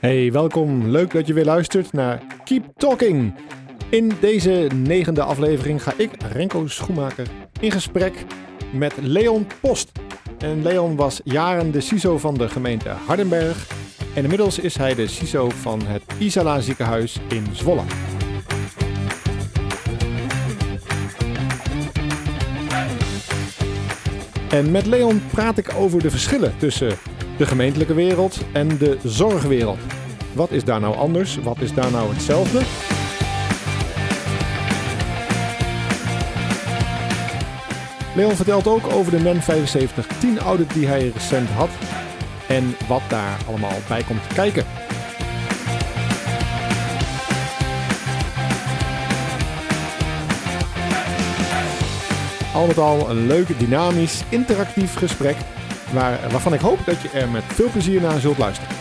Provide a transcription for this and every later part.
Hey, welkom. Leuk dat je weer luistert naar Keep Talking. In deze negende aflevering ga ik, Renko Schoenmaker, in gesprek met Leon Post. En Leon was jaren de CISO van de gemeente Hardenberg. En inmiddels is hij de CISO van het Isala ziekenhuis in Zwolle. En met Leon praat ik over de verschillen tussen de gemeentelijke wereld en de zorgwereld. Wat is daar nou anders? Wat is daar nou hetzelfde? Leon vertelt ook over de NEN 7510 audit die hij recent had en wat daar allemaal bij komt kijken. Al met al een leuk, dynamisch, interactief gesprek waar, waarvan ik hoop dat je er met veel plezier naar zult luisteren.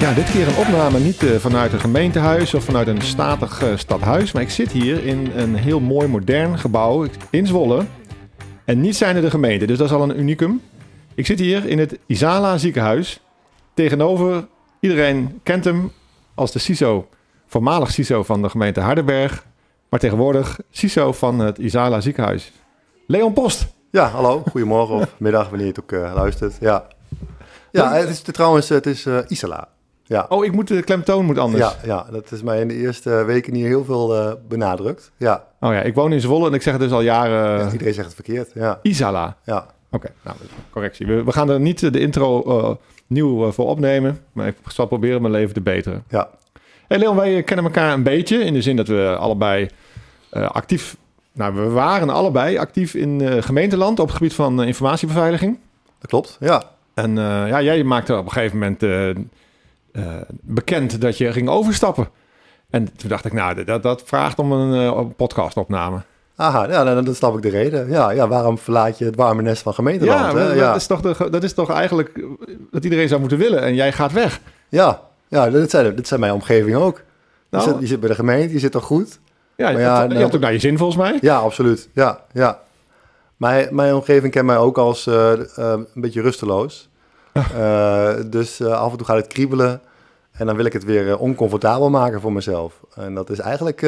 Ja, dit keer een opname niet uh, vanuit een gemeentehuis of vanuit een statig uh, stadhuis. Maar ik zit hier in een heel mooi modern gebouw in Zwolle. En niet zijn er de gemeente, dus dat is al een unicum. Ik zit hier in het Isala ziekenhuis. Tegenover, iedereen kent hem als de CISO, voormalig CISO van de gemeente Hardenberg. Maar tegenwoordig CISO van het Isala ziekenhuis. Leon Post. Ja, hallo. Goedemorgen of middag, wanneer je het ook uh, luistert. Ja, ja het is trouwens het is, Isala. Ja. Oh, ik moet de klemtoon moet anders. Ja, ja, dat is mij in de eerste weken hier heel veel uh, benadrukt. Ja. Oh ja, ik woon in Zwolle en ik zeg het dus al jaren. Ja, iedereen zegt het verkeerd. Ja. Isala. Ja. Oké, okay, nou, correctie. We, we, gaan er niet de intro uh, nieuw uh, voor opnemen, maar ik zal proberen mijn leven te beteren. Ja. Hey Leon, wij kennen elkaar een beetje in de zin dat we allebei actief, nou, we waren allebei actief in gemeenteland op het gebied van informatiebeveiliging. Dat klopt, ja. En ja, jij maakte op een gegeven moment uh, bekend dat je ging overstappen. En toen dacht ik, nou, dat, dat vraagt om een uh, podcastopname. Aha, ja, dan, dan snap ik de reden. Ja, ja, waarom verlaat je het warme nest van gemeenteland? Ja, dat, ja. Is toch de, dat is toch eigenlijk dat iedereen zou moeten willen en jij gaat weg. Ja, ja dit, zijn, dit zijn mijn omgeving ook. Nou, je, zit, je zit bij de gemeente, je zit toch goed? Ja, je, ja, je hebt ook naar je zin volgens mij. Ja, absoluut. Ja, ja. Mijn, mijn omgeving kent mij ook als uh, uh, een beetje rusteloos. Uh, dus af en toe gaat het kriebelen. En dan wil ik het weer oncomfortabel maken voor mezelf. En dat is eigenlijk,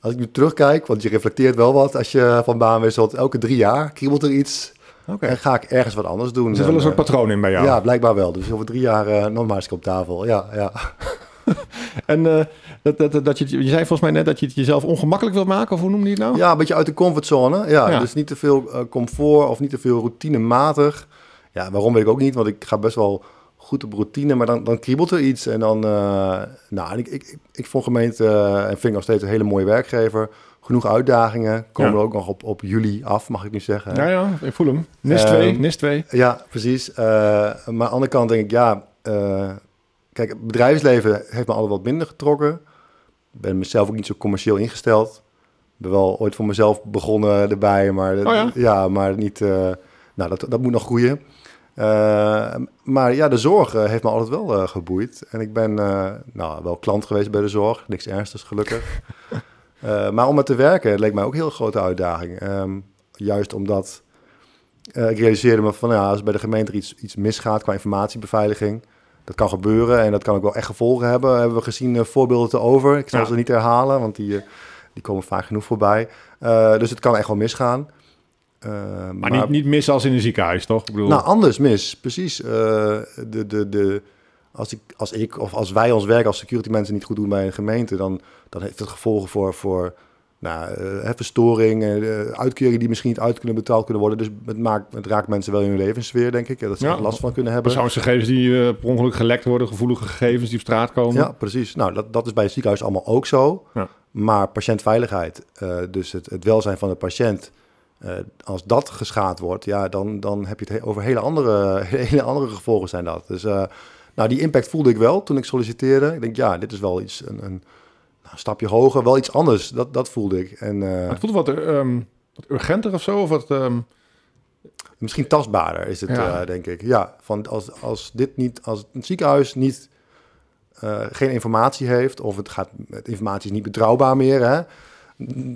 als ik nu terugkijk, want je reflecteert wel wat als je van baan wisselt. Elke drie jaar kriebelt er iets. Okay. En ga ik ergens wat anders doen. Er zit wel een soort patroon in bij jou. Ja, blijkbaar wel. Dus over drie jaar nog maar eens op tafel. Ja, ja. en dat, dat, dat je, je zei volgens mij net dat je het jezelf ongemakkelijk wilt maken, of hoe noem je het nou? Ja, een beetje uit de comfortzone. Ja, ja. dus niet te veel comfort of niet te veel routinematig. Ja, waarom weet ik ook niet, want ik ga best wel goed op routine, maar dan, dan kriebelt er iets. En dan, uh, nou, ik, ik, ik vond gemeente uh, en vind ik nog steeds een hele mooie werkgever. Genoeg uitdagingen. Komen ja. er ook nog op, op juli af, mag ik nu zeggen. Ja, ja, ik voel hem. NIS 2, um, NIS 2. Ja, precies. Uh, maar aan de andere kant denk ik, ja, kijk, het bedrijfsleven heeft me altijd wat minder getrokken. Ik ben mezelf ook niet zo commercieel ingesteld. Ik ben wel ooit voor mezelf begonnen erbij, maar, oh ja? ja? maar niet... Nou, dat, dat moet nog groeien. Uh, maar ja, de zorg uh, heeft me altijd wel uh, geboeid. En ik ben nou, wel klant geweest bij de zorg. Niks ernstigs, gelukkig. maar om het te werken leek mij ook een heel grote uitdaging. Um, juist omdat ik realiseerde me van... Ja, als bij de gemeente iets, iets misgaat qua informatiebeveiliging... Dat kan gebeuren en dat kan ook wel echt gevolgen hebben. Hebben we gezien voorbeelden te over. Ik zal ja. ze niet herhalen, want die, die komen vaak genoeg voorbij. dus het kan echt wel misgaan. Uh, maar, maar niet, niet mis als in een ziekenhuis, toch? Ik bedoel... Nou, anders mis, precies. Uh, de, de, de, als, ik, als ik of als wij ons werk als security mensen niet goed doen bij een gemeente, dan, dan heeft het gevolgen voor, voor nou, uh, verstoring, uitkeringen die misschien niet uit kunnen betaald kunnen worden. Dus het, maakt, het raakt mensen wel in hun levenssfeer, denk ik. Dat ze ja, er last van kunnen hebben. Persoonsgegevens die per ongeluk gelekt worden, gevoelige gegevens die op straat komen. Ja, precies. Nou, dat, dat is bij het ziekenhuis allemaal ook zo. Ja. Maar patiëntveiligheid, dus het, het welzijn van de patiënt uh, als dat geschaad wordt, ja, dan, dan heb je het over hele andere, hele andere gevolgen zijn dat. Dus uh, nou, die impact voelde ik wel toen ik solliciteerde. Ik denk, ja, dit is wel iets, een, een, een stapje hoger, wel iets anders. Dat, dat voelde ik. En, uh, het voelde wat, um, wat urgenter of zo? Of wat, um... Misschien tastbaarder is het, ja. denk ik. Ja, van als, als dit niet, als het ziekenhuis niet eh, geen informatie heeft of het gaat, informatie is niet betrouwbaar meer, hè,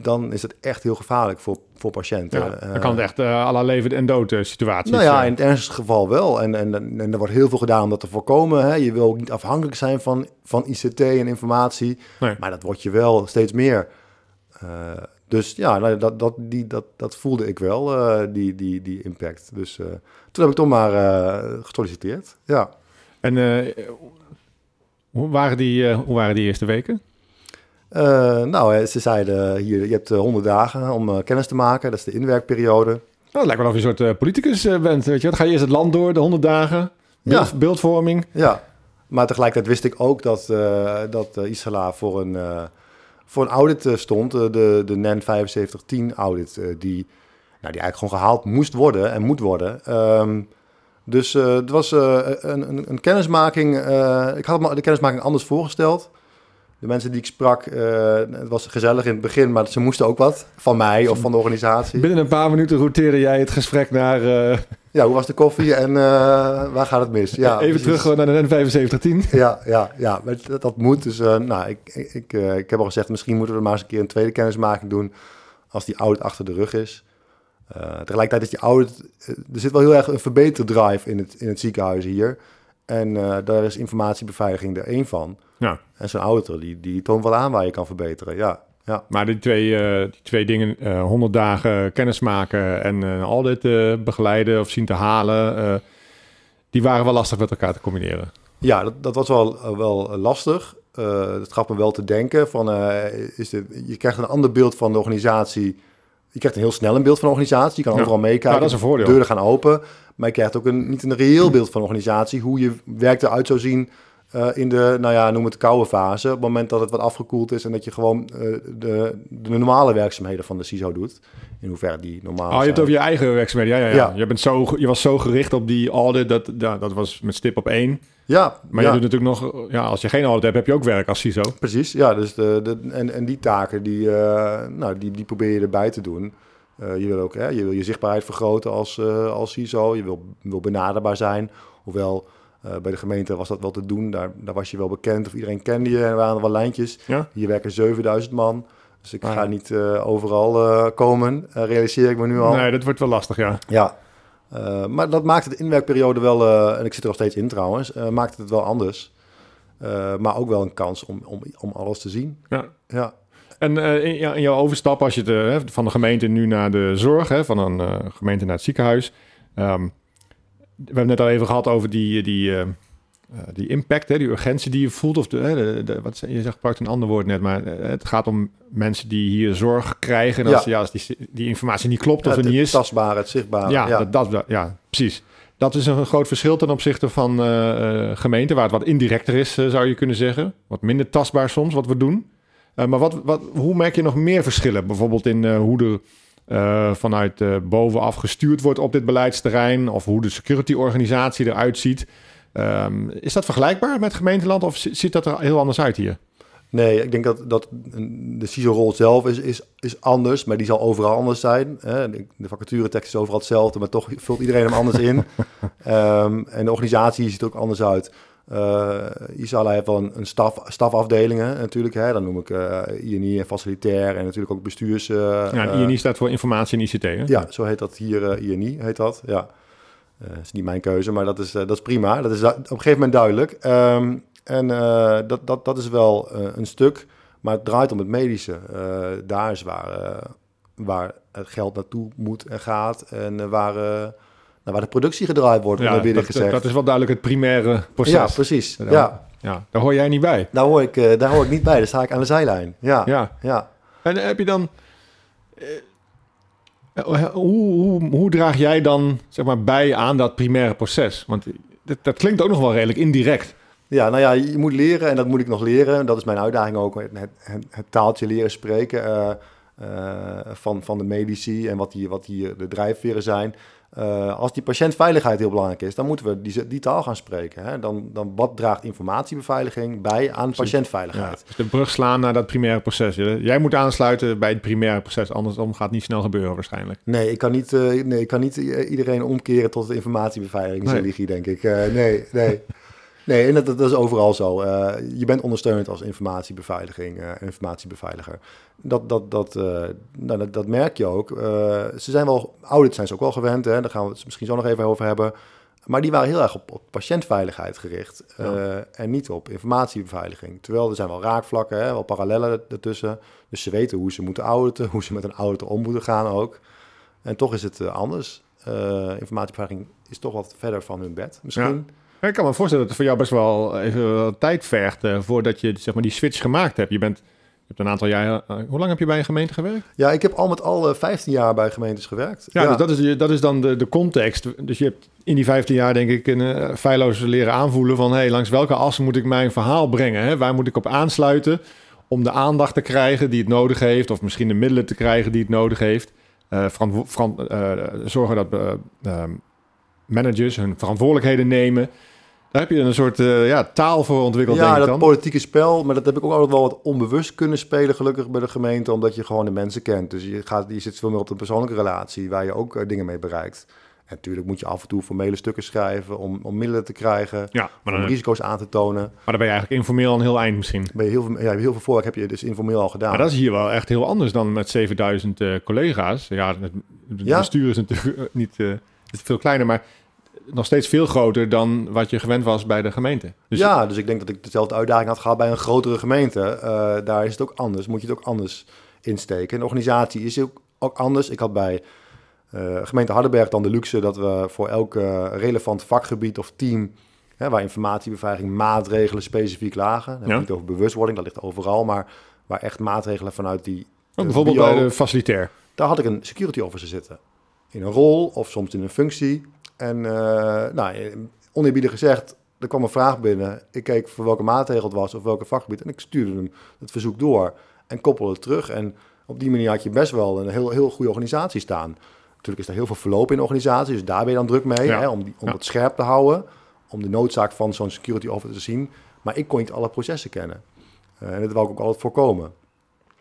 dan is het echt heel gevaarlijk voor, voor patiënten. Ja, dan Eh, kan het echt uh, à la leven en dood uh, situaties. nou ja, eh. in het ernstigste geval wel. En, en, en er wordt heel veel gedaan om dat te voorkomen. Hè. Je wil ook niet afhankelijk zijn van, van ICT en informatie. Nee. Maar dat wordt je wel steeds meer. Uh, dus ja, nou, dat, dat, die, dat, dat voelde ik wel, uh, die, die, die impact. Dus uh, toen heb ik toch maar uh, gesolliciteerd. Ja. En hoe, waren die, hoe waren die eerste weken? Uh, nou, ze zeiden hier, je hebt uh, 100 dagen om uh, kennis te maken. Dat is de inwerkperiode. Nou, het lijkt wel of je een soort politicus bent, weet je. Dan ga je eerst het land door, de 100 dagen. Beeld, Ja. Beeldvorming. Ja, maar tegelijkertijd wist ik ook dat, dat Isala voor een, voor een audit stond. De, de NEN 7510 audit, uh, die, nou, die eigenlijk gewoon gehaald moest worden en moet worden. Um, dus uh, het was uh, een, een, een kennismaking. Uh, ik had me de kennismaking anders voorgesteld. De mensen die ik sprak, uh, het was gezellig in het begin, maar ze moesten ook wat van mij of van de organisatie. Binnen een paar minuten roteerde jij het gesprek naar... Uh... Ja, hoe was de koffie en uh, waar gaat het mis? Ja, Even precies. terug naar de N7510. Ja, ja, ja dat, dat moet. Dus nou, ik, ik, ik heb al gezegd, misschien moeten we maar eens een keer een tweede kennismaking doen als die audit achter de rug is. Tegelijkertijd is die audit, er zit wel heel erg een verbeterdrive in het, in het ziekenhuis hier. En daar is informatiebeveiliging er één van. Ja. En zo'n auditor, die, die toont wel aan waar je kan verbeteren, ja. ja. Maar die twee, uh, die twee dingen, uh, 100 dagen kennis maken en uh, audit begeleiden of zien te halen, die waren wel lastig met elkaar te combineren. Ja, dat, dat was wel, wel lastig. het gaf me wel te denken van, is dit, je krijgt een ander beeld van de organisatie je krijgt een heel snel een beeld van de organisatie. Je kan Ja. overal meekijken. Ja, dat is een voordeel. Deuren gaan open. Maar je krijgt ook een, niet een reëel beeld van de organisatie. Hoe je werk eruit zou zien eh, in de, nou ja, noem het de koude fase. Op het moment dat het wat afgekoeld is en dat je gewoon eh, de, de normale werkzaamheden van de CISO doet. In hoeverre die normaal Oh, je hebt zijn. het over je eigen werkzaamheden. Ja, ja, ja. Ja. Je, bent zo, je was zo gericht op die audit, dat, ja, dat was met stip op één. Ja, Maar ja. je doet natuurlijk nog, ja, als je geen audit hebt, heb je ook werk als CISO. Precies, ja. Dus de, de, en, en die taken, die, eh, nou, die, die probeer je erbij te doen. Je wil ook hè, je, wil je zichtbaarheid vergroten als, als CISO. Je wil, wil benaderbaar zijn. Hoewel eh, bij de gemeente was dat wel te doen. Daar, daar was je wel bekend of iedereen kende je. En er waren wel lijntjes. Ja? Hier werken 7000 man. Dus ik Ah, ga ja. niet eh, overal eh, komen, realiseer ik me nu al. Nee, dat wordt wel lastig, ja. Ja, maar dat maakte de inwerkperiode wel, en ik zit er nog steeds in trouwens, maakte het wel anders. Maar ook wel een kans om, om, om alles te zien. ja. Ja, En in, ja, in jouw overstap, als je hè, van de gemeente nu naar de zorg, hè, van een gemeente naar het ziekenhuis. Ehm, we hebben het net al even gehad over die, die, eh, eh, die impact, hè, die urgentie die je voelt. Of de, de, de- wat, je zegt, gebruikt een ander woord net, maar eh, het gaat om mensen die hier zorg krijgen. En als, Ja. ja. als die, die informatie niet klopt of het, er niet het is. tastbare, het zichtbare. Ja, ja. Dat, dat, ja, precies. Dat is een groot verschil ten opzichte van eh, gemeenten, waar het wat indirecter is, zou je kunnen zeggen. Wat minder tastbaar soms, wat we doen. Maar wat, wat, hoe merk je nog meer verschillen? Bijvoorbeeld in hoe er eh, vanuit eh, bovenaf gestuurd wordt op dit beleidsterrein, of hoe de security-organisatie eruit ziet. Ehm, is dat vergelijkbaar met gemeenteland, of zi- ziet dat er heel anders uit hier? Nee, ik denk dat, dat de CISO-rol zelf is, is, is anders, maar die zal overal anders zijn. Hè. De de vacaturetekst is overal hetzelfde, maar toch vult iedereen hem anders in. Ehm, en de organisatie ziet er ook anders uit. Eh Isala heeft wel een, een staf, stafafdelingen natuurlijk. Hè. Dan noem ik eh INI en facilitair en natuurlijk ook bestuurs... eh, ja, INI staat voor informatie en ICT. Hè? Ja, zo heet dat hier, INI heet dat, ja. Eh is niet mijn keuze, maar dat is, dat is prima. Dat is op een gegeven moment duidelijk. Ehm, en dat, dat, dat is wel een stuk, maar het draait om het medische. Daar is waar, waar het geld naartoe moet en gaat en waar, eh, nou, waar de productie gedraaid wordt, Ja, dat, gezegd. dat is wel duidelijk het primaire proces. ja, precies. Ja. Ja. Ja, daar hoor jij niet bij. Daar, hoor ik, eh, daar hoor ik niet bij, daar sta ik aan de zijlijn. Ja, ja. Ja. En heb je dan. eh, hoe, hoe, hoe draag jij dan zeg maar, bij aan dat primaire proces? Want dat, dat klinkt ook nog wel redelijk indirect. Ja, nou ja, je moet leren en dat moet ik nog leren. Dat is mijn uitdaging ook, het, het, het taaltje leren spreken eh, eh, van, van de medici en wat, die, wat die, de drijfveren zijn. Eh, als die patiëntveiligheid heel belangrijk is, dan moeten we die, die taal gaan spreken. Hè? Dan, dan wat draagt informatiebeveiliging bij aan Ja, patiëntveiligheid? dus de brug slaan naar dat primaire proces. Jij moet aansluiten bij het primaire proces, anders gaat het niet snel gebeuren waarschijnlijk. Nee, ik kan niet, eh, nee, ik kan niet i- iedereen omkeren tot de informatiebeveiliging, Nee. religie, denk ik. Eh, nee, nee. Nee, en dat, dat is overal zo. Uh, je bent ondersteunend als informatiebeveiliging, uh, informatiebeveiliger. Dat, dat, dat, uh, nou, dat, dat, merk je ook. ze zijn wel, audits zijn ze ook wel gewend, hè? daar gaan we het misschien zo nog even over hebben. Maar die waren heel erg op, op patiëntveiligheid gericht ja. en niet op informatiebeveiliging. Terwijl er zijn wel raakvlakken, hè, wel parallellen ertussen. Dus ze weten hoe ze moeten auditen, hoe ze met een auditor om moeten gaan ook. En toch is het anders. informatiebeveiliging is toch wat verder van hun bed misschien. Ja. Ik kan me voorstellen dat het voor jou best wel even tijd vergt uh, voordat je zeg maar, die switch gemaakt hebt. Je bent je hebt een aantal jaar. Uh, hoe lang heb je bij een gemeente gewerkt? Ja, ik heb al met al uh, eh, 15 jaar bij gemeentes gewerkt. Ja, Dus dat, is, dat is dan de, de context. Dus je hebt in die 15 jaar, denk ik, een feilloos leren aanvoelen van hey, langs welke as moet ik mijn verhaal brengen? Hè? Waar moet ik op aansluiten om de aandacht te krijgen die het nodig heeft, of misschien de middelen te krijgen die het nodig heeft. zorgen dat managers hun verantwoordelijkheden nemen. Daar heb je een soort uh, ja, taal voor ontwikkeld, ja, denk ik dat politieke spel. Maar dat heb ik ook altijd wel wat onbewust kunnen spelen, gelukkig bij de gemeente. Omdat je gewoon de mensen kent. Dus je, gaat, je zit veel meer op een persoonlijke relatie waar je ook uh, dingen mee bereikt. En natuurlijk moet je af en toe formele stukken schrijven om, om middelen te krijgen. Ja, maar dan, om risico's aan te tonen. Maar dan ben je eigenlijk informeel een heel eind misschien. Ben je heel, veel, ja, heel veel voorwerk heb je dus informeel al gedaan. Maar dat is hier wel echt heel anders dan met 7000 uh, collega's. Ja, het, het ja. bestuur is natuurlijk niet is veel kleiner, maar nog steeds veel groter dan wat je gewend was bij de gemeente. Dus ja, dus ik denk dat ik dezelfde uitdaging had gehad bij een grotere gemeente. Uh, daar is het ook anders, moet je het ook anders insteken. De organisatie is ook, ook anders. Ik had bij uh, gemeente Hardenberg dan de luxe dat we voor elk relevant vakgebied of team... Hè, waar informatiebeveiliging maatregelen specifiek lagen. Dan heb je het over bewustwording, dat ligt overal. Maar waar echt maatregelen vanuit die... Ook bijvoorbeeld bij de facilitair. Daar had ik een security officer zitten. In een rol of soms in een functie. En uh, nou, oneerbiedig gezegd, er kwam een vraag binnen. Ik keek voor welke maatregel het was of welke vakgebied. En ik stuurde hem het verzoek door en koppelde het terug. En op die manier had je best wel een heel, heel goede organisatie staan. Natuurlijk is er heel veel verloop in de organisatie, dus daar ben je dan druk mee. Hè, om die, om het scherp te houden, om de noodzaak van zo'n security officer te zien. Maar ik kon niet alle processen kennen. Uh, en dat wil ik ook altijd voorkomen.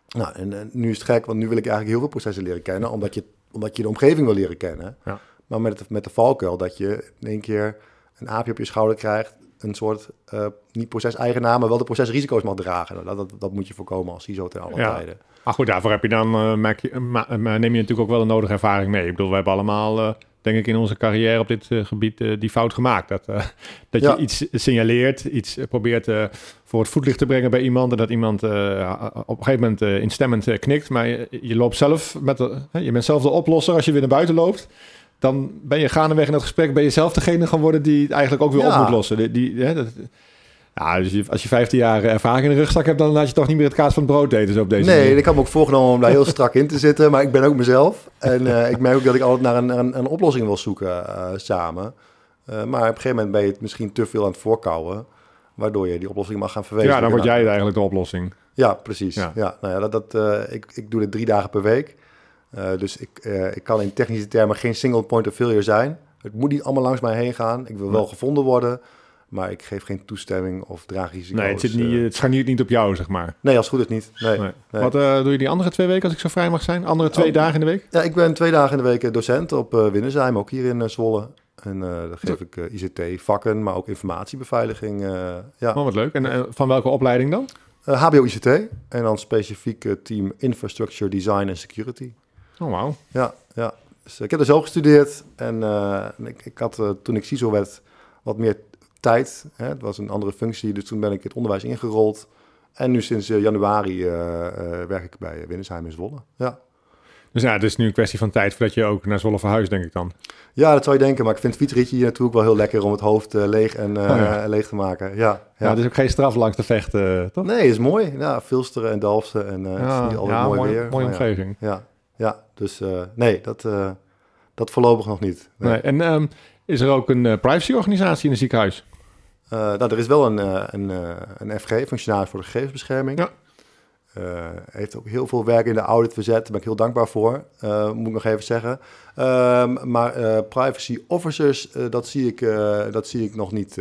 Nou, en, en, nu is het gek, want nu wil ik eigenlijk heel veel processen leren kennen, omdat je, omdat je de omgeving wil leren kennen. Ja. Maar met, met de valkuil dat je in één keer een aapje op je schouder krijgt. Een soort, uh, niet proceseigenaar, maar wel de procesrisico's mag dragen. Dat, dat, dat moet je voorkomen als CISO ten alle ja. tijden. Maar goed, daarvoor heb je dan, uh, maak je, ma neem je natuurlijk ook wel een nodige ervaring mee. Ik bedoel, we hebben allemaal, uh, denk ik, in onze carrière op dit gebied die fout gemaakt. Dat, dat je iets signaleert, iets probeert voor het voetlicht te brengen bij iemand. En dat iemand op een gegeven moment instemmend knikt. Maar je, je, loopt zelf met de, je bent zelf de oplosser als je weer naar buiten loopt dan ben je gaandeweg in het gesprek, ben je zelf degene geworden die het eigenlijk ook weer op moet lossen. Die, die, hè, dat, ja, dus als je 15 jaar ervaring in de rugzak hebt, dan laat je toch niet meer het kaas van het brood eten. Zo op deze nee, manier. ik heb me ook voorgenomen om daar heel strak in te zitten, maar ik ben ook mezelf. En uh, ik merk ook dat ik altijd naar een, een, een oplossing wil zoeken uh, samen. Uh, maar op een gegeven moment ben je het misschien te veel aan het voorkouwen, waardoor je die oplossing mag gaan verwezen. Ja, dan word jij eigenlijk de oplossing. Ja, precies. Ja. ja nou ja, dat, dat, ik, ik doe dit drie dagen per week. Uh, dus ik, uh, ik kan in technische termen geen single point of failure zijn. Het moet niet allemaal langs mij heen gaan. Ik wil wel gevonden worden, maar ik geef geen toestemming of draag risico's. Nee, het, zit niet, uh, het scharniert niet op jou, zeg maar. Nee, als het goed is niet. Nee, nee. nee. Wat doe je die andere twee weken, als ik zo vrij mag zijn? Andere twee oh, dagen in de week? Ja, ik ben twee dagen in de week docent op uh, ook hier in Zwolle. En dan geef ik ICT-vakken, maar ook informatiebeveiliging. ja. Oh, wat leuk. En van welke opleiding dan? HBO-ICT en dan specifiek team Infrastructure Design en Security. Oh, wauw. Ja, ja. Dus ik heb er zelf gestudeerd en uh, ik, ik, had uh, toen ik CISO werd wat meer tijd. Hè? Het was een andere functie, dus toen ben ik het onderwijs ingerold. En nu sinds uh, januari werk ik bij Winnesheim in Zwolle. Ja. Dus ja, het is nu een kwestie van tijd voordat je ook naar Zwolle verhuist, denk ik dan. Ja, dat zou je denken. Maar ik vind het fietsritje hier natuurlijk wel heel lekker om het hoofd leeg en oh, ja. leeg te maken. Ja, ja. ja, het is ook geen straf langs te vechten, toch? Nee, is mooi. Ja, Filsteren en Dalfsen en ja, is altijd mooi, mooi weer. Mooie omgeving. Ja, ja, dus uh, nee, dat, uh, dat voorlopig nog niet. Nee. nee en um, is er ook een uh, privacyorganisatie in een ziekenhuis? nou, er is wel een, een, een FG, functionaris voor de gegevensbescherming. Ja. heeft ook heel veel werk in de audit verzet. Daar ben ik heel dankbaar voor, moet ik nog even zeggen. Um, maar privacy officers, dat, zie ik, dat zie ik nog niet,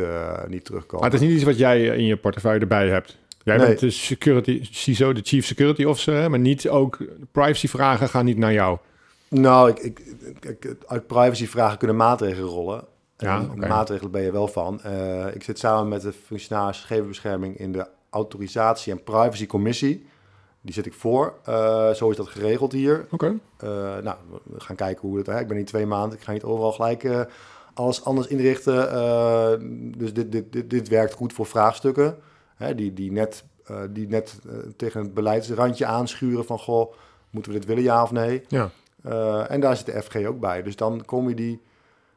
niet terugkomen. Maar het is niet iets wat jij in je portefeuille erbij hebt? Jij bent de security CISO, de chief security officer, maar niet ook privacyvragen gaan niet naar jou. Nou, ik, ik, ik, uit privacyvragen kunnen maatregelen rollen. Ja. Maatregelen ben je wel van. Eh, ik zit samen met de functionaris gegevensbescherming in de autorisatie- en privacycommissie. Die zit ik voor. Eh, zo is dat geregeld hier. Oké. Eh, nou, we gaan kijken hoe het... Hè, ik ben hier twee maanden. Ik ga niet overal gelijk alles anders inrichten. Dus dit, dit, dit, dit werkt goed voor vraagstukken. Hè, die, die net, eh, die net eh, tegen het beleidsrandje aanschuren van... Goh, moeten we dit willen, ja of nee? Ja. Eh, en daar zit de FG ook bij. Dus dan kom je die,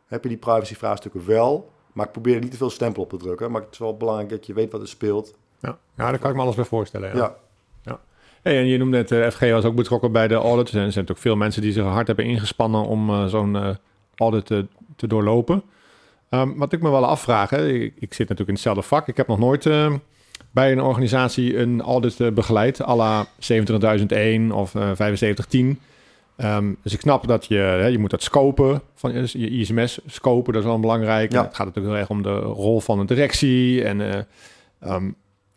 heb je die privacy-vraagstukken wel. Maar ik probeer er niet te veel stempel op te drukken. Maar het is wel belangrijk dat je weet wat er speelt. Ja. ja, daar kan ik me alles bij voorstellen. Ja. Ja, Hey, en je noemde het, eh, FG was ook betrokken bij de audit. Er zijn natuurlijk ook veel mensen die zich hard hebben ingespannen om zo'n audit te, te doorlopen. Ehm, wat ik me wel afvraag, hè, ik, ik zit natuurlijk in hetzelfde vak. Ik heb nog nooit eh, bij een organisatie een audit eh, begeleid, à la 27001 of eh 7510. Ehm, dus ik snap dat je, hè, je moet dat scopen, van je je ISMS scopen, dat is wel belangrijk. Ja. En Het gaat natuurlijk heel erg om de rol van de directie. En, eh, ehm,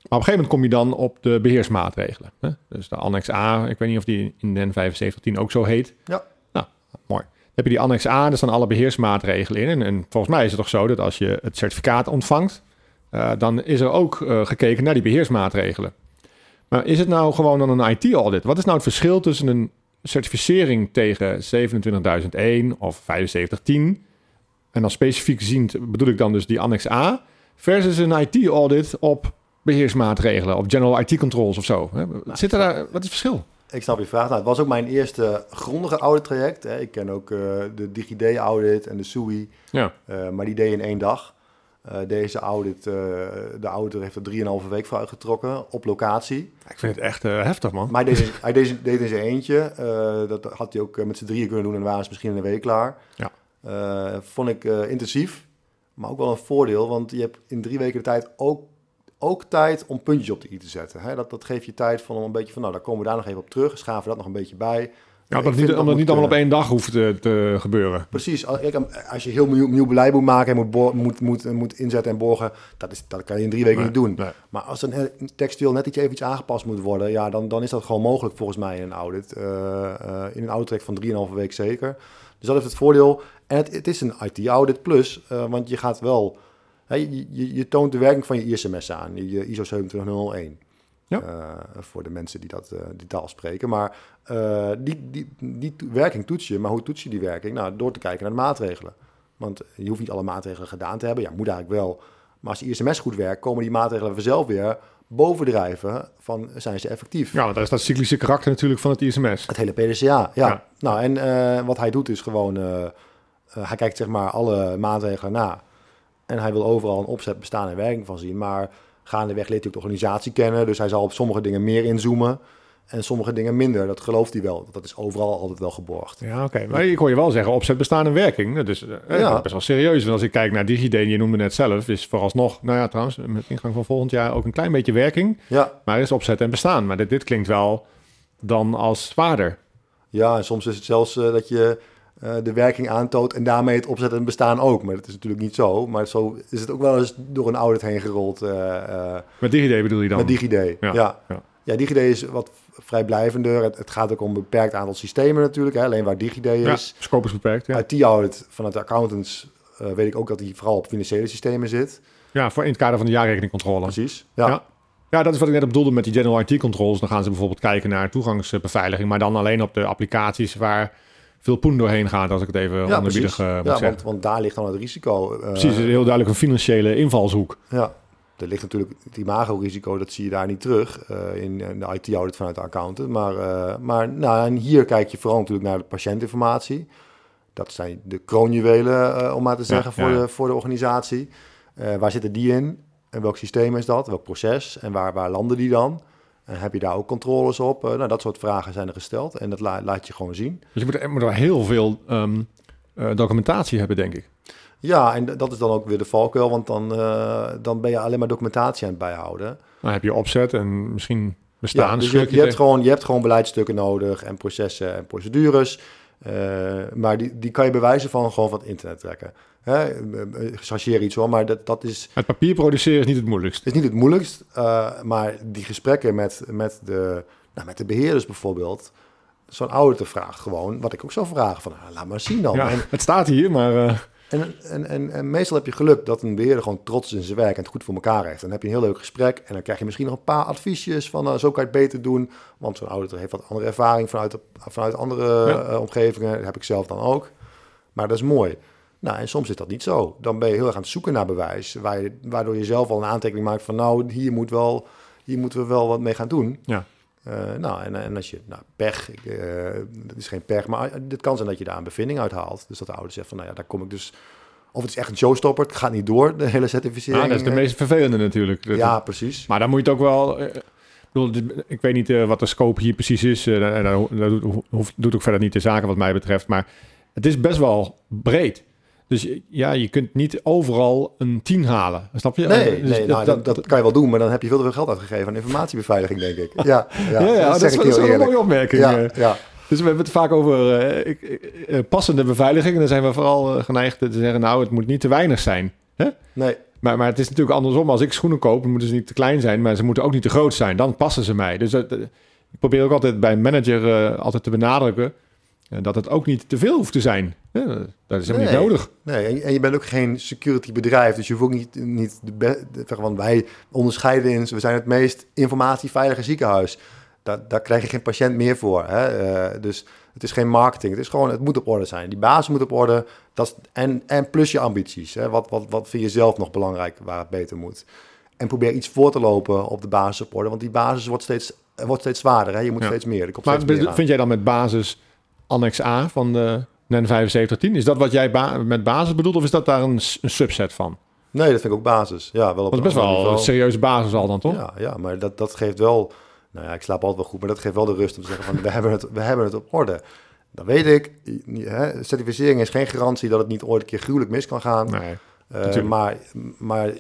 maar op een gegeven moment kom je dan op de beheersmaatregelen. Hè? Dus de annex A, ik weet niet of die in den 7510 ook zo heet. Ja. Nou, mooi. Dan heb je die annex A, daar staan alle beheersmaatregelen in. En, en volgens mij is het toch zo dat als je het certificaat ontvangt, eh, dan is er ook eh, gekeken naar die beheersmaatregelen. Maar is het nou gewoon dan een IT-audit? Wat is nou het verschil tussen een certificering tegen 27001 of 7510? En dan specifiek ziend bedoel ik dan dus die annex A versus een IT-audit op beheersmaatregelen, op general IT controls of zo. Hè? Zit er daar, wat is het verschil? ik snap je vraag. Nou, het was ook mijn eerste grondige audittraject. Hè. Ik ken ook eh, de DigiD-audit en de SUI. Ja, maar die deed je in één dag. Eh, deze audit, eh, de auditor heeft er drieënhalve week voor uitgetrokken op locatie. ik vind het echt eh, heftig, man. Maar hij deed, hij deed, deed in zijn eentje. Dat had hij ook met z'n drieën kunnen doen en waren ze misschien in een week klaar. Ja. Vond ik intensief, maar ook wel een voordeel, want je hebt in drie weken de tijd ook, ook tijd om puntjes op de i te zetten. Hè? Dat, dat geeft je tijd van om een beetje van, nou, daar komen we daar nog even op terug, schaven we dat nog een beetje bij. Ja, dat niet, dat omdat niet allemaal op één dag hoeft te, te gebeuren. Precies, als, je heel nieuw, nieuw beleid moet maken en moet, bo- moet, moet, moet inzetten en borgen, dat, is, dat kan je in drie weken Nee, niet doen. nee. Maar als een een textiel net iets even iets aangepast moet worden, ja, dan, dan is dat gewoon mogelijk volgens mij in een audit. Eh, eh, in een audit van 3,5 week zeker. Dus dat heeft het voordeel. En het, het is een IT-audit plus, eh, want je gaat wel, hè, je, je, je toont de werking van je ISMS aan, je ISO 27001. Ja. Eh, voor de mensen die dat, eh, die taal spreken. Maar eh, die, die, die werking toets je. Maar hoe toets je die werking? Nou, door te kijken naar de maatregelen. Want je hoeft niet alle maatregelen gedaan te hebben. Ja, moet eigenlijk wel. Maar als de ISMS goed werkt, komen die maatregelen vanzelf weer bovendrijven van zijn ze effectief. Ja, want daar is dat cyclische karakter natuurlijk van het ISMS. Het hele PDCA, ja. Ja. Nou, en wat hij doet is gewoon... hij kijkt zeg maar alle maatregelen na. En hij wil overal een opzet, bestaan en werking van zien. Maar gaandeweg leert hij ook de organisatie kennen. Dus hij zal op sommige dingen meer inzoomen. En sommige dingen minder. Dat gelooft hij wel. Dat is overal altijd wel geborgd. Ja, oké. Maar ik hoor je wel zeggen, opzet, bestaan en werking. Dat is eh, Ja. best wel serieus. Want als ik kijk naar DigiD, en je noemde net zelf, is vooralsnog, nou ja, trouwens, met ingang van volgend jaar ook een klein beetje werking. Ja, Maar er is opzet en bestaan. Maar dit, dit klinkt wel dan als zwaarder. ja en soms is het zelfs eh, dat je eh, de werking aantoont... en daarmee het opzet en bestaan ook. Maar dat is natuurlijk niet zo. Maar zo is het ook wel eens door een audit heen gerold eh, eh, Met DigiD bedoel je dan? met DigiD. Ja, Ja, ja. ja. Ja, DigiD is wat vrijblijvender. Het, het gaat ook om een beperkt aantal systemen natuurlijk. Hè. Alleen waar DigiD Ja, is. scope is beperkt. Ja, IT-audit vanuit de accountants weet ik ook dat hij vooral op financiële systemen zit. ja voor in het kader van de jaarrekeningcontrole. Precies. Ja. Ja. Ja, dat is wat ik net bedoelde met die general IT controls. Dan gaan ze bijvoorbeeld kijken naar toegangsbeveiliging, maar dan alleen op de applicaties waar veel poen doorheen gaat, als ik het even Ja, onderbiedig precies. eh, moet Ja, zeggen. want, want daar ligt dan het risico. eh, Precies, het heel duidelijk een financiële invalshoek. Ja, er ligt natuurlijk het imago-risico, dat zie je daar niet terug eh, in, in de IT-audit vanuit de accountant. Maar, maar nou, en hier kijk je vooral natuurlijk naar de patiëntinformatie. Dat zijn de kroonjuwelen, om maar te zeggen, ja, voor. De, voor de organisatie. Waar zitten die in? En welk systeem is dat? Welk proces? En waar, waar landen die dan? En heb je daar ook controles op? Eh, nou, dat soort vragen zijn er gesteld. En dat la- laat je gewoon zien. Dus je moet, er moet heel veel ehm, eh, documentatie hebben, denk ik. Ja, en dat is dan ook weer de valkuil, want dan, eh, dan ben je alleen maar documentatie aan het bijhouden. Dan heb je opzet en misschien bestaan. Ja, dus je, schurkje je, hebt tegen- gewoon, je hebt gewoon beleidstukken nodig en processen en procedures. Eh, maar die, die kan je bewijzen van gewoon van het internet trekken. Hè? eh, eh, chargeer iets hoor, maar dat, dat is, Het papier produceren is niet het moeilijkst. is niet het moeilijkst. eh, maar die gesprekken met, met, de, nou, met de beheerders bijvoorbeeld... Zo'n auditor vraagt gewoon, wat ik ook zou vragen, van ah, laat maar zien dan. Ja, En, het staat hier, maar eh, En, en, en, en meestal heb je geluk dat een beheerder gewoon trots is in zijn werk en het goed voor elkaar heeft. Dan heb je een heel leuk gesprek en dan krijg je misschien nog een paar adviesjes van uh, zo kan je het beter doen. Want zo'n auditor heeft wat andere ervaring vanuit, de, vanuit andere Ja. uh, omgevingen. Dat heb ik zelf dan ook. Maar dat is mooi. Nou, en soms is dat niet zo. Dan ben je heel erg aan het zoeken naar bewijs, waar je, waardoor je zelf al een aantekening maakt van nou, hier, moet wel, hier moeten we wel wat mee gaan doen. Ja. Uh, nou, en, en als je, nou, pech, ik, uh, dat is geen pech, maar het kan zijn dat je daar een bevinding uit haalt. Dus dat de ouder zegt van, nou ja, daar kom ik dus, of het is echt een showstopper, het gaat niet door, de hele certificering. Ja, dat is de meest vervelende natuurlijk. Dat ja, precies. Maar dan moet je het ook wel, uh, bedoel, ik weet niet wat de scope hier precies is, dat doet, doet ook verder niet de zaken wat mij betreft, maar het is best wel breed. Dus ja, je kunt niet overal een 10 halen. Snap je? Nee, dus nee nou, dat, dat, dat, kan je wel doen, maar dan heb je veel te veel geld uitgegeven aan informatiebeveiliging, denk ik. Ja, ja, ja, ja dat, dat, is, dat is wel een mooie opmerking. Ja, ja. Dus we hebben het vaak over uh, uh, passende beveiliging. En dan zijn we vooral uh, geneigd te zeggen, nou, het moet niet te weinig zijn. Hè? Nee. Maar, maar het is natuurlijk andersom. Als ik schoenen koop, dan moeten ze niet te klein zijn, maar ze moeten ook niet te groot zijn. Dan passen ze mij. Dus ik probeer ook altijd bij een manager altijd te benadrukken dat het ook niet te veel hoeft te zijn. Ja, dat is helemaal nee, niet nodig. Nee, en je bent ook geen security bedrijf, dus je hoeft ook niet, niet de beste... Want wij onderscheiden in, we zijn het meest informatieveilige ziekenhuis. Daar, daar krijg je geen patiënt meer voor. Hè? Uh, dus het is geen marketing, het is gewoon, het moet op orde zijn. Die basis moet op orde, dat is, en, en plus je ambities. Hè? Wat, wat, wat vind je zelf nog belangrijk, waar het beter moet? En probeer iets voor te lopen op de basis op orde, want die basis wordt steeds, wordt steeds zwaarder. Hè? Je moet ja. steeds meer. Er komt maar steeds meer vind jij dan met basis annex A van de NEN 7510. Is dat wat jij ba met basis bedoelt of is dat daar een, een, subset van? Nee, dat vind ik ook basis. Ja, wel op dat is best wel een serieuze basis al dan, toch? Ja, ja maar dat, dat geeft wel... Nou ja, ik slaap altijd wel goed, maar dat geeft wel de rust om te zeggen van we hebben het, we hebben het op orde. Dan weet ik, hè, certificering is geen garantie dat het niet ooit een keer gruwelijk mis kan gaan. Nee, uh, maar, maar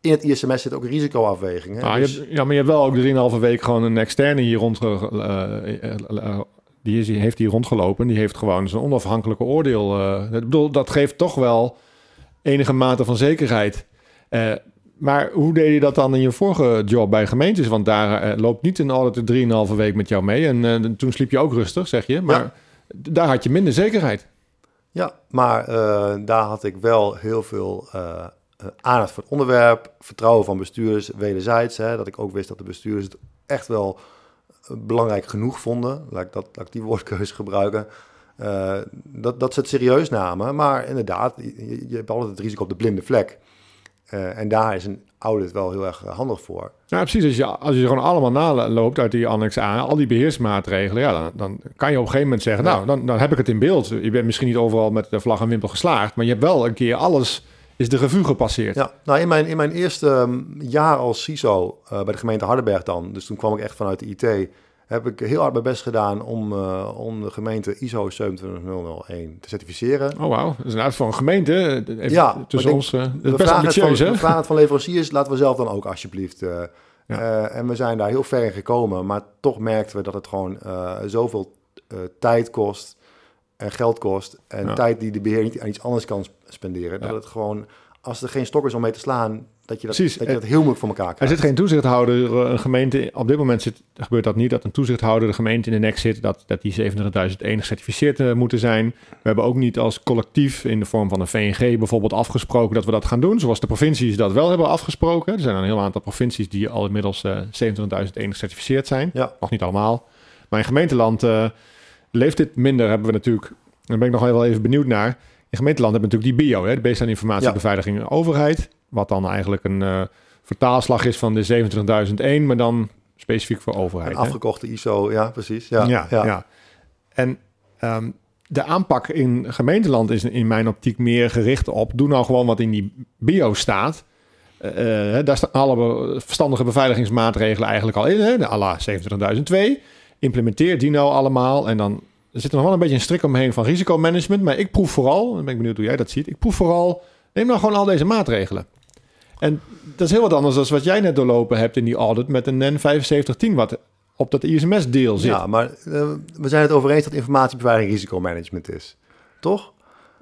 in het ISMS zit ook risicoafweging. Hè? Ah, dus... je hebt, ja, maar je hebt wel ook 3,5 week gewoon een externe hier rond uh, die is, heeft hier rondgelopen. Die heeft gewoon zijn onafhankelijke oordeel. Uh, ik bedoel, dat geeft toch wel enige mate van zekerheid. Uh, maar hoe deed je dat dan in je vorige job bij gemeentes? Want daar uh, loopt niet een auditor 3,5 week met jou mee. En toen sliep je ook rustig, zeg je. Maar ja. daar had je minder zekerheid. Ja, maar daar had ik wel heel veel aandacht voor het onderwerp. Vertrouwen van bestuurders wederzijds. Hè, dat ik ook wist dat de bestuurders het echt wel belangrijk genoeg vonden, laat ik, dat, laat ik die woordkeuze gebruiken, uh, dat, dat ze het serieus namen. Maar inderdaad, je, je hebt altijd het risico op de blinde vlek. Uh, en daar is een audit wel heel erg handig voor. Ja, precies. Als je, als je gewoon allemaal naloopt uit die annex A, al die beheersmaatregelen, ja, dan, dan kan je op een gegeven moment zeggen, ja. nou, dan, dan heb ik het in beeld. Je bent misschien niet overal met de vlag en wimpel geslaagd, maar je hebt wel een keer alles is de revue gepasseerd. Ja, nou in mijn, in mijn eerste um, jaar als CISO uh, bij de gemeente Hardenberg dan, dus toen kwam ik echt vanuit de IT, heb ik heel hard mijn best gedaan om, uh, om de gemeente ISO 27001 te certificeren. Oh wauw, dat is een uit van een gemeente. Even ja, tussen ons. Uh, best het van, we vragen het van leveranciers, laten we zelf dan ook alsjeblieft. Ja. en we zijn daar heel ver in gekomen, maar toch merkten we dat het gewoon zoveel tijd kost en geld kost. En ja. tijd die de beheer niet aan iets anders kan spenderen. Dat het gewoon, als er geen stok is om mee te slaan, dat je dat, Precies. dat, je dat heel moeilijk voor elkaar krijgt. Er zit geen toezichthouder, een gemeente, op dit moment zit, gebeurt dat niet, dat een toezichthouder de gemeente in de nek zit, dat, dat die 27.001 gecertificeerd uh, moeten zijn. We hebben ook niet als collectief in de vorm van een VNG bijvoorbeeld afgesproken dat we dat gaan doen, zoals de provincies dat wel hebben afgesproken. Er zijn een heel aantal provincies die al inmiddels uh, 27.001 gecertificeerd zijn. Ja. Nog niet allemaal. Maar in gemeenteland uh, leeft dit minder, hebben we natuurlijk, daar ben ik nog wel even benieuwd naar. In gemeenteland hebben we natuurlijk die BIO, hè, de Baseline Informatiebeveiliging ja. Overheid. Wat dan eigenlijk een uh, vertaalslag is van de 27.001, maar dan specifiek voor overheid. Een afgekochte ISO, ja, precies. Ja, ja. ja. ja. En um, de aanpak in gemeenteland is in mijn optiek meer gericht op... doe nou gewoon wat in die bio staat. Uh, daar staan alle verstandige beveiligingsmaatregelen eigenlijk al in. Hè? De ALA 27.002. Implementeer die nou allemaal en dan... Er zit nog wel een beetje een strik omheen van risicomanagement. Maar ik proef vooral, en ben ik benieuwd hoe jij dat ziet... ik proef vooral, neem nou gewoon al deze maatregelen. En dat is heel wat anders dan wat jij net doorlopen hebt in die audit met een NEN 7510, wat op dat ISMS-deel zit. Ja, maar uh, we zijn het over eens dat informatiebeveiliging risicomanagement is, toch?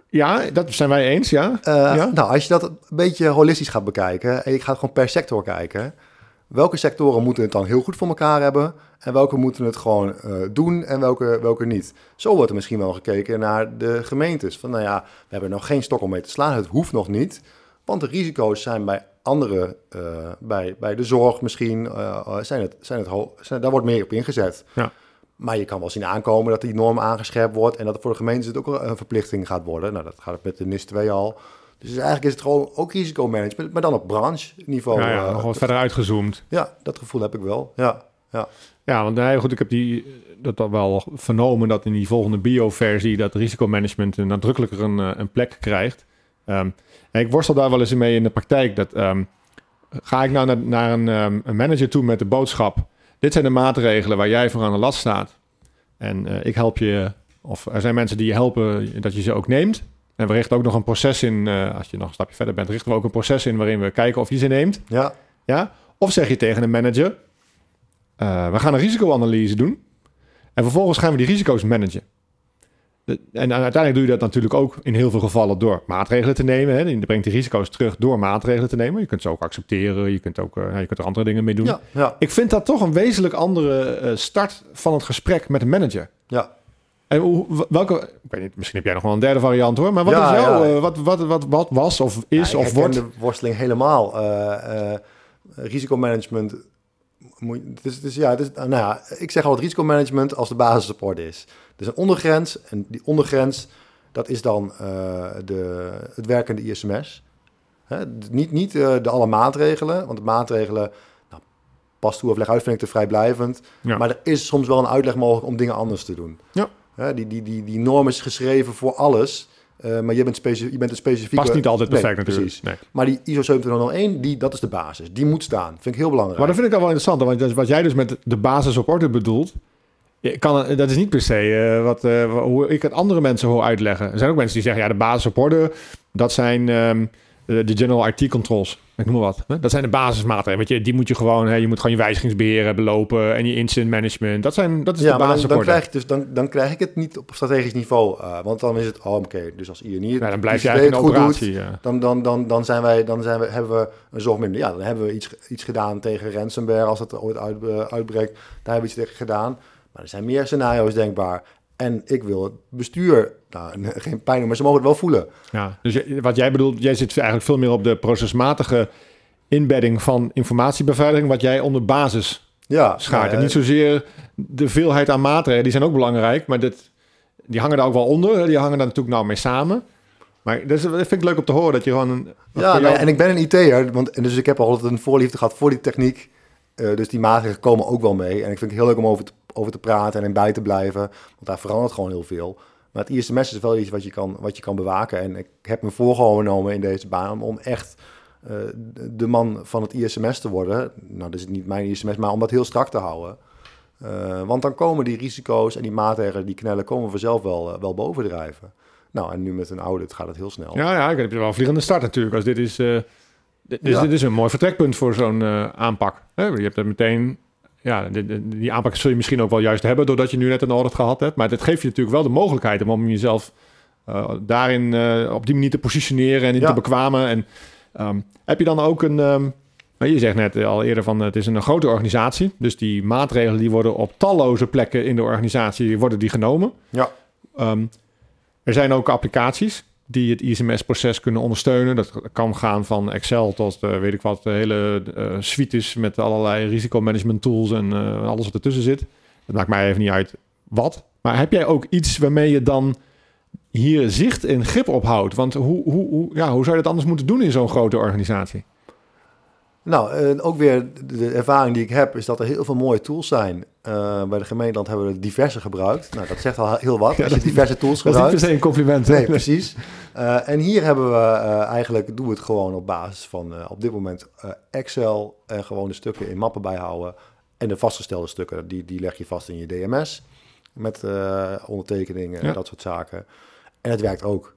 Ja, dat zijn wij eens, ja. Uh, ja. Nou, als je dat een beetje holistisch gaat bekijken en je gaat gewoon per sector kijken, welke sectoren moeten het dan heel goed voor elkaar hebben en welke moeten het gewoon uh, doen en welke, welke niet. Zo wordt er misschien wel gekeken naar de gemeentes. Van nou ja, we hebben nog geen stok om mee te slaan, het hoeft nog niet. Want de risico's zijn bij andere, uh, bij, bij de zorg misschien, uh, zijn het, zijn het zijn, daar wordt meer op ingezet. Ja. Maar je kan wel zien aankomen dat die norm aangescherpt wordt en dat voor de gemeentes het ook een verplichting gaat worden. Nou, dat gaat met de NIS 2 al. Dus eigenlijk is het gewoon ook risicomanagement, maar dan op branche-niveau. Ja, ja, nog wat verder uitgezoomd. Ja, dat gevoel heb ik wel. Ja, ja. ja want nee, goed, ik heb die, dat wel vernomen dat in die volgende bio-versie dat risicomanagement nadrukkelijker een, een plek krijgt. Um, en ik worstel daar wel eens mee in de praktijk. Dat, um, ga ik nou naar, naar een, um, een, manager toe met de boodschap... dit zijn de maatregelen waar jij voor aan de last staat. En uh, ik help je, of er zijn mensen die je helpen dat je ze ook neemt. En we richten ook nog een proces in, uh, als je nog een stapje verder bent... richten we ook een proces in waarin we kijken of je ze neemt. Ja. Ja? Of zeg je tegen een manager... Uh, we gaan een risicoanalyse doen... en vervolgens gaan we die risico's managen en uiteindelijk doe je dat natuurlijk ook in heel veel gevallen door maatregelen te nemen. Hè. Je brengt die risico's terug door maatregelen te nemen. Je kunt ze ook accepteren, je kunt, ook, uh, je kunt er andere dingen mee doen. Ja, ja. Ik vind dat toch een wezenlijk andere start van het gesprek met een manager. Ja. En welke, ik weet niet, misschien heb jij nog wel een derde variant hoor, maar wat ja, is jouw, uh, wat, wat, wat, wat was of is ja, of wordt? de worsteling helemaal. risicomanagement moet, dus, dus ja, dus, nou ja, ik zeg al het risicomanagement als de basissupport is. Dus een ondergrens. En die ondergrens, dat is dan uh, de, het werkende ISMS. Hè? Niet, niet de alle maatregelen, want de maatregelen... Nou, pas toe of leg uit vind ik te vrijblijvend. Maar er is soms wel een uitleg mogelijk om dingen anders te doen. Ja. Die, die, die, die norm is geschreven voor alles... Uh, maar je bent, je bent een specifieke... Past niet altijd perfect nee, natuurlijk. Precies. Nee. Maar die ISO 27001, die, dat is de basis. Die moet staan. Vind ik heel belangrijk. Maar dat vind ik al wel interessant. Want wat jij dus met de basis op orde bedoelt... Kan, dat is niet per se uh, wat, uh, hoe ik het andere mensen hoor uitleggen. Er zijn ook mensen die zeggen, ja, de basis op orde, dat zijn um, de general IT controls. Ik noem maar wat. Dat zijn de basismaatregelen. Weet je, die moet je gewoon, hè, je moet gewoon je wijzigingsbeheer belopen en je incident management. Dat, zijn, dat is ja, de basis dan, dan krijg ik dus, dan, dan krijg ik het niet op strategisch niveau. Uh, want dan is het, oh, oké, okay, dus als INI ja, dan blijf je eigenlijk in operatie. Doet, ja. dan, dan, dan, dan, zijn wij, dan zijn we, hebben we een zorg minder. Ja, dan hebben we iets, iets gedaan tegen ransomware als het ooit uit, uh, uitbreekt. Daar hebben we iets tegen gedaan. Maar er zijn meer scenario's denkbaar. En ik wil het bestuur, nou, geen pijn, maar ze mogen het wel voelen. Ja, dus wat jij bedoelt, jij zit eigenlijk veel meer op de procesmatige inbedding van informatiebeveiliging, wat jij onder basis ja, schaart. Nou, en niet zozeer de veelheid aan maatregelen, die zijn ook belangrijk, maar dit, die hangen daar ook wel onder. Die hangen daar natuurlijk nou mee samen. Maar dat, vind ik leuk om te horen, dat je gewoon... Een, ja, jou... en ik ben een IT'er, want dus ik heb altijd een voorliefde gehad voor die techniek. Uh, dus die maatregelen komen ook wel mee. En ik vind het heel leuk om over te, over te praten en bij te blijven. Want daar verandert gewoon heel veel. Maar het ISMS is wel iets wat je kan, wat je kan bewaken. En ik heb me voorgenomen in deze baan om echt uh, de man van het ISMS te worden. Nou, dat is niet mijn ISMS, maar om dat heel strak te houden. Uh, want dan komen die risico's en die maatregelen, die knellen, komen vanzelf wel, uh, wel bovendrijven. Nou, en nu met een audit gaat het heel snel. Ja, ja ik heb wel een vliegende start natuurlijk. Als dit is, dit, ja. dit is een mooi vertrekpunt voor zo'n aanpak. Je hebt er meteen ja, die, die, aanpak zul je misschien ook wel juist hebben doordat je nu net een audit gehad hebt. Maar dit geeft je natuurlijk wel de mogelijkheid om jezelf uh, daarin uh, op die manier te positioneren en in ja. te bekwamen. En um, heb je dan ook een. Um, je zegt net al eerder van het is een grote organisatie. Dus die maatregelen die worden op talloze plekken in de organisatie worden die genomen. Ja. Um, er zijn ook applicaties die het ISMS-proces kunnen ondersteunen. Dat kan gaan van Excel tot, uh, weet ik wat, de hele uh, suites met allerlei risicomanagement tools en uh, alles wat ertussen zit. Dat maakt mij even niet uit wat. Maar heb jij ook iets waarmee je dan hier zicht en grip op houdt? Want hoe, hoe, hoe, ja, hoe zou je dat anders moeten doen in zo'n grote organisatie? Nou, ook weer de ervaring die ik heb, is dat er heel veel mooie tools zijn. Uh, bij de gemeenteland hebben we diverse gebruikt. Nou, dat zegt al heel wat, ja, als je diverse tools gebruikt. Dat is niet per se een compliment. Nee, precies. Uh, en hier hebben we eigenlijk, doen we het gewoon op basis van op dit moment Excel en gewoon de stukken in mappen bijhouden. En de vastgestelde stukken, die, die leg je vast in je DMS met ondertekeningen en ja. dat soort zaken. En het werkt ook.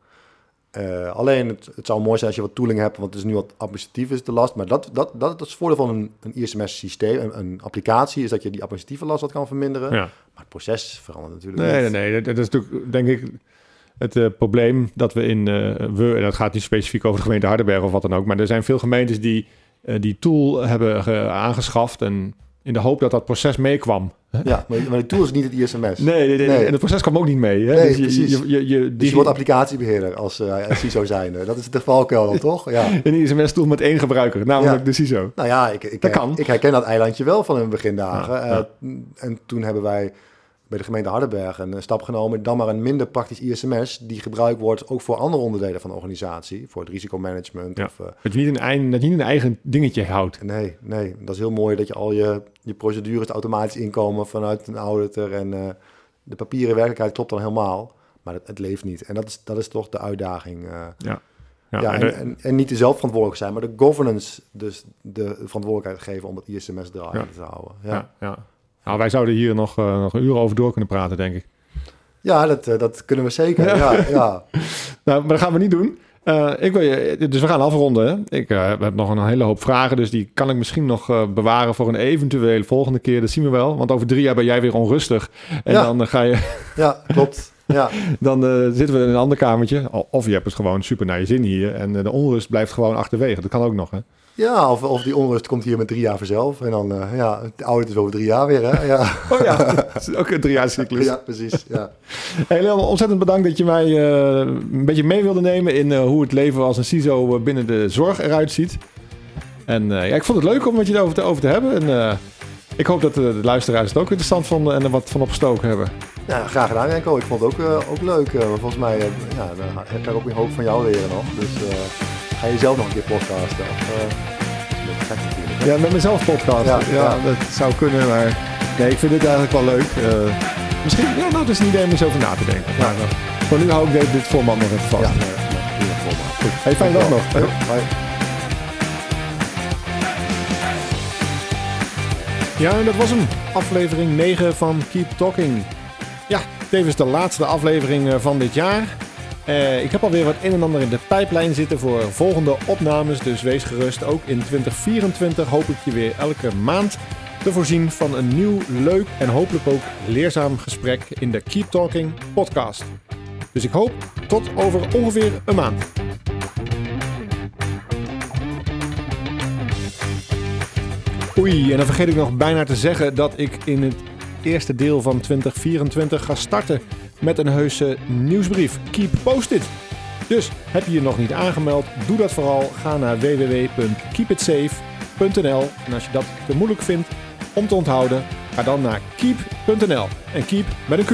Uh, alleen, het, het, zou mooi zijn als je wat tooling hebt, want het is nu wat administratief is de last. Maar dat, dat, dat, dat is het voordeel van een, een ISMS-systeem, een, een, applicatie, is dat je die administratieve last wat kan verminderen. Ja. Maar het proces verandert natuurlijk nee, niet. Nee, nee, dat, is natuurlijk, denk ik, het uh, probleem dat we in, uh, we, en dat gaat niet specifiek over de gemeente Hardenberg of wat dan ook, maar er zijn veel gemeentes die eh, die tool hebben ge- aangeschaft. En in de hoop dat dat proces meekwam. Ja, maar, maar de tool is niet het ISMS. Nee, nee, nee, Nee. en het proces kwam ook niet mee. Hè? Nee, dus je, precies. Je, je, je, Dus je wordt applicatiebeheerder als, uh, als CISO zijnde. Dat is de valkuil dan, toch? Ja. een ISMS-tool met één gebruiker, namelijk Ja. de CISO. Nou ja, ik, ik, Dat kan. ik herken dat eilandje wel van hun begindagen. Ja, ja. Eh, en toen hebben wij bij de gemeente Hardenberg een stap genomen. Dan maar een minder praktisch ISMS die gebruikt wordt ook voor andere onderdelen van de organisatie. Voor het risicomanagement. Ja. Of, eh, Dat je niet een, eigen, dat je niet een eigen dingetje houdt. nee, nee, dat is heel mooi dat je al je, je procedures automatisch inkomen vanuit een auditor. En eh, de papieren werkelijkheid klopt dan helemaal. Maar het, het leeft niet. En dat is, dat is toch de uitdaging. eh. Ja. Ja, en en, de- en, en niet de zelfverantwoordelijk zijn, maar de governance, dus de verantwoordelijkheid geven om het ISMS draaiende Ja. te houden. ja. Ja, Ja, Nou, wij zouden hier nog, eh, nog een uur over door kunnen praten, denk ik. ja dat, eh, dat kunnen we zeker. Ja. Ja. Ja, Nou, maar dat gaan we niet doen. Eh, ik wil je, dus we gaan afronden. Hè? Ik eh, heb nog een hele hoop vragen, dus die kan ik misschien nog bewaren voor een eventuele volgende keer. Dat zien we wel, want over drie jaar ben jij weer onrustig. En Ja. dan, ga je, ja klopt. Ja. dan zitten we in een ander kamertje. Of je hebt het gewoon super naar je zin hier en de onrust blijft gewoon achterwege. Dat kan ook nog, hè? Ja of, of die onrust komt hier met drie jaar vanzelf. En dan, eh, ja, de audit is over drie jaar weer, hè? Ja, Oh ja, dat is ook een driejaarcyclus. ja precies. Ja. Hey Leon, ontzettend bedankt dat je mij eh, een beetje mee wilde nemen in eh, hoe het leven als een CISO binnen de zorg eruit ziet. En eh, ja, ik vond het leuk om met je erover te, over te hebben. En eh, ik hoop dat de, de luisteraars het ook interessant vonden en er wat van opgestoken hebben. ja, graag gedaan, Renko. Ik vond het ook, eh, ook leuk. maar volgens mij, ja, heb ik ook weer hoop van jou leren nog. Dus eh, ga je zelf nog een keer podcasten? Of, eh, dat is een beetje gek natuurlijk. hè? Ja, met mezelf podcast. Ja, Ja, ja. dat zou kunnen, maar nee, ik vind dit eigenlijk wel leuk. Eh, misschien, ja, nou, het is een idee om eens over na te denken. Maar eh, voor nu hou ik dit, dit format nog even vast. Ja, nee, formaat. Goed. Hey, fijne dag nog. Ja, en dat was hem. Aflevering 9 van Keep Talking. Ja, tevens de laatste aflevering eh, van dit jaar. Eh, ik heb alweer wat een en ander in de pijplijn zitten voor volgende opnames. Dus wees gerust. Ook in 2024 hoop ik je weer elke maand te voorzien van een nieuw, leuk en hopelijk ook leerzaam gesprek in de Keep Talking podcast. Dus ik hoop tot over ongeveer een maand. Oei, en dan vergeet ik nog bijna te zeggen dat ik in het eerste deel van 2024 ga starten met een heuse nieuwsbrief. Keep posted. Dus heb je je nog niet aangemeld, doe dat vooral. Ga naar www.keepitsafe.nl en als je dat te moeilijk vindt om te onthouden, ga dan naar keep.nl en keep met een Q.